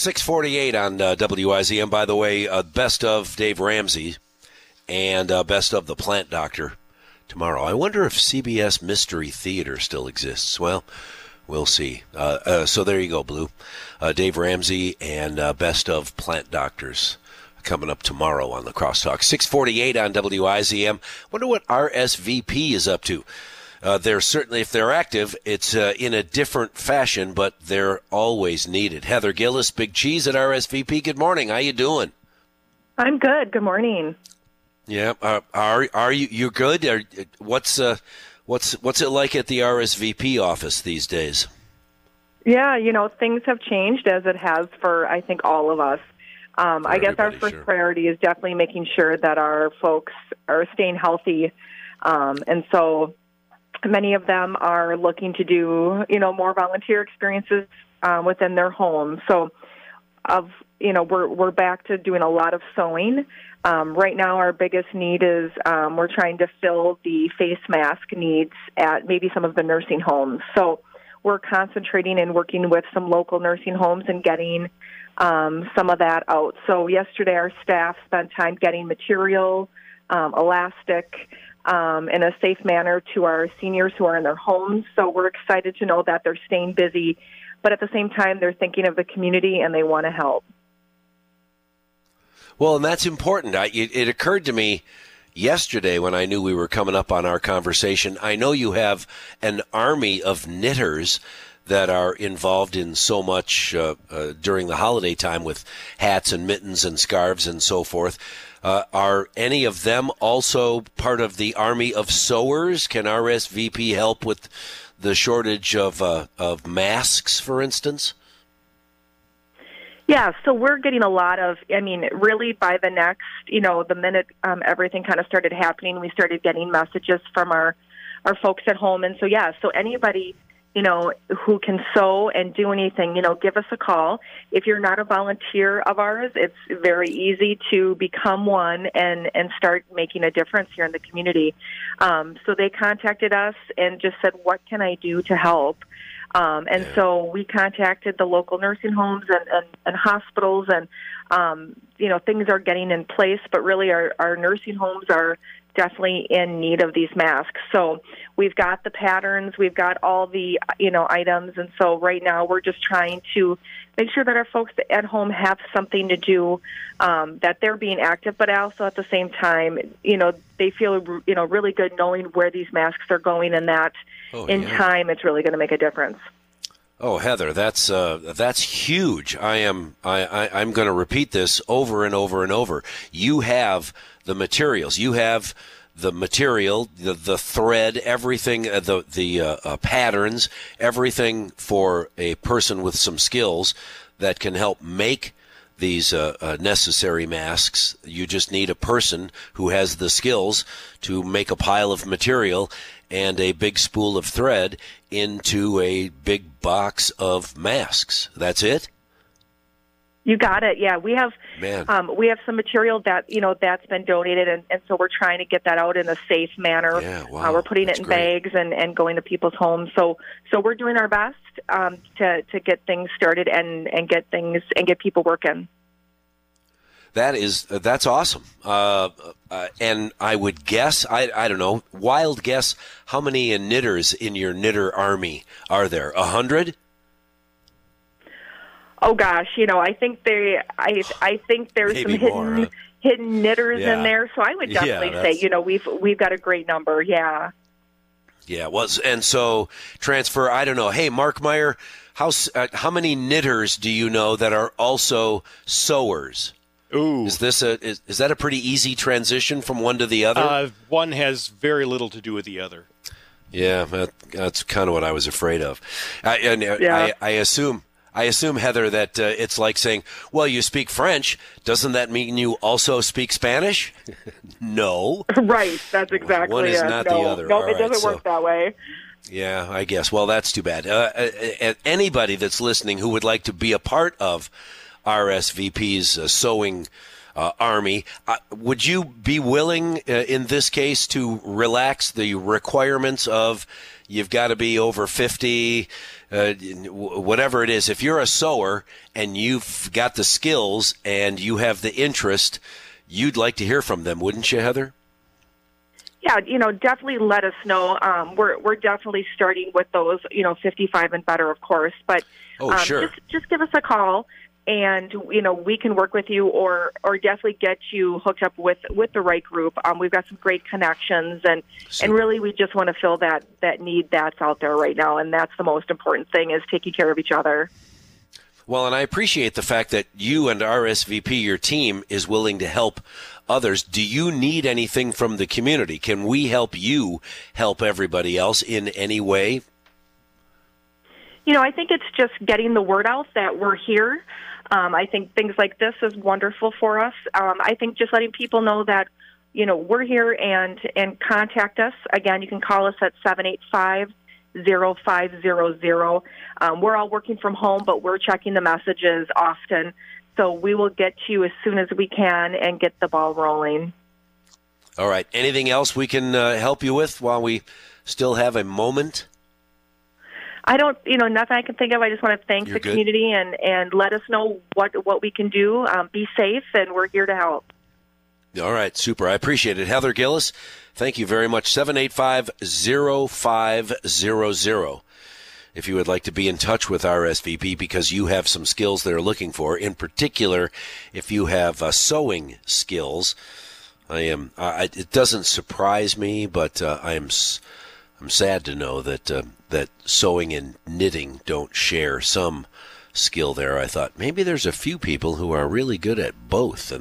648 on uh, WIZM. By the way, uh, best of Dave Ramsey and uh, best of the plant doctor tomorrow. I wonder if CBS Mystery Theater still exists. Well, we'll see. Uh, uh, so there you go, Blue. Uh, Dave Ramsey and best of plant doctors coming up tomorrow on the Crosstalk. 648 on WIZM. Wonder what RSVP is up to. Uh, they're certainly, if they're active, it's uh, in a different fashion, but they're always needed. Heather Gilles, Big Cheese at RSVP. Good morning. How you doing? I'm good. Good morning. Yeah. Uh, are are you you good? Are, what's uh, what's what's it like at the RSVP office these days? Yeah, you know things have changed as it has for I think all of us. Um, I guess our first sure. priority is definitely making sure that our folks are staying healthy, um, and so many of them are looking to do you know more volunteer experiences um, within their homes. So, of you know, we're we're back to doing a lot of sewing. Um, right now, our biggest need is um, we're trying to fill the face mask needs at maybe some of the nursing homes. So, we're concentrating and working with some local nursing homes and getting um, some of that out. So yesterday, our staff spent time getting material, um, elastic, um, in a safe manner to our seniors who are in their homes. So we're excited to know that they're staying busy, but at the same time, they're thinking of the community and they want to help. Well, and that's important. I, it, it occurred to me yesterday when I knew we were coming up on our conversation. I know you have an army of knitters that are involved in so much uh, uh, during the holiday time with hats and mittens and scarves and so forth. Uh, are any of them also part of the army of sewers? Can RSVP help with the shortage of uh, of masks, for instance? Yeah, so we're getting a lot of, I mean, really by the next, you know, the minute um, everything kind of started happening, we started getting messages from our, our folks at home. And so, yeah, so anybody you know, who can sew and do anything, you know, give us a call. If you're not a volunteer of ours, it's very easy to become one and and start making a difference here in the community. Um, so they contacted us and just said, "What can I do to help?" Um, and Yeah. so we contacted the local nursing homes and, and, and hospitals, and um, you know things are getting in place. But really, our, our nursing homes are definitely in need of these masks. So we've got the patterns, we've got all the you know items, and so right now we're just trying to make sure that our folks at home have something to do, um, that they're being active, but also at the same time, you know, they feel you know really good knowing where these masks are going, and that Oh, in yeah. time it's really going to make a difference. Oh, Heather, that's uh, that's huge. I am I, I I'm going to repeat this over and over and over. You have the materials. You have the material, the the thread, everything, uh, the the uh, uh, patterns, everything for a person with some skills that can help make these uh, uh, necessary masks. You just need a person who has the skills to make a pile of material and a big spool of thread into a big box of masks. That's it? You got it. Yeah, we have um, we have some material that you know that's been donated, and, and so we're trying to get that out in a safe manner. Yeah, wow, uh, we're putting that's it in great. bags and, and going to people's homes. So so we're doing our best um, to to get things started and and get things and get people working. That is uh, that's awesome. Uh, uh, and I would guess I I don't know wild guess how many uh, knitters in your knitter army are there? A hundred? Oh gosh, you know I think they I I think there's Maybe some hidden more, huh? hidden knitters Yeah. in there. So I would definitely that's- say you know we've we've got a great number. Yeah. Yeah, it was and so transfer. I don't know. Hey, Mark Meyer, how uh, how many knitters do you know that are also sewers? Ooh. Is this a is, is that a pretty easy transition from one to the other? Uh, one has very little to do with the other. Yeah, that, that's kind of what I was afraid of. I, and uh, Yeah. I, I assume, I assume Heather that uh, it's like saying, "Well, you speak French. Doesn't that mean you also speak Spanish?" no. Right. That's exactly One is it. not the other. No, All it right, doesn't so- work that way. Yeah, I guess. Well, that's too bad. Uh, uh, uh, anybody that's listening who would like to be a part of RSVP's uh, sewing uh, Army. Uh, would you be willing, uh, in this case, to relax the requirements of you've got to be over 50, uh, whatever it is? If you're a sewer and you've got the skills and you have the interest, you'd like to hear from them, wouldn't you, Heather? Yeah, you know, definitely let us know. Um, we're we're definitely starting with those, you know, 55 and better, of course. But oh, um, sure. just just give us a call, and you know, we can work with you, or or definitely get you hooked up with with the right group. Um, we've got some great connections, and Super. and really, we just want to fill that that need that's out there right now, and that's the most important thing is taking care of each other. Well, and I appreciate the fact that you and RSVP, your team, is willing to help others. Do you need anything from the community? Can we help you help everybody else in any way? You know, I think it's just getting the word out that we're here. Um, I think things like this is wonderful for us. Um, I think just letting people know that you know we're here and and contact us again. You can call us at seven eight five zero five zero zero. Um, we're all working from home, but we're checking the messages often. So we will get to you as soon as we can and get the ball rolling. All right. Anything else we can uh, help you with while we still have a moment? I don't, you know, nothing I can think of. I just want to thank You're the good. community and and let us know what what we can do. Um, be safe, and we're here to help. All right, super. I appreciate it. Heather Gilles, thank you very much. 785 0500. If you would like to be in touch with RSVP because you have some skills they're looking for, in particular, if you have uh, sewing skills, I am. I, it doesn't surprise me, but uh, I am. s- I'm sad to know that uh, that sewing and knitting don't share some skill there. I thought maybe there's a few people who are really good at both, and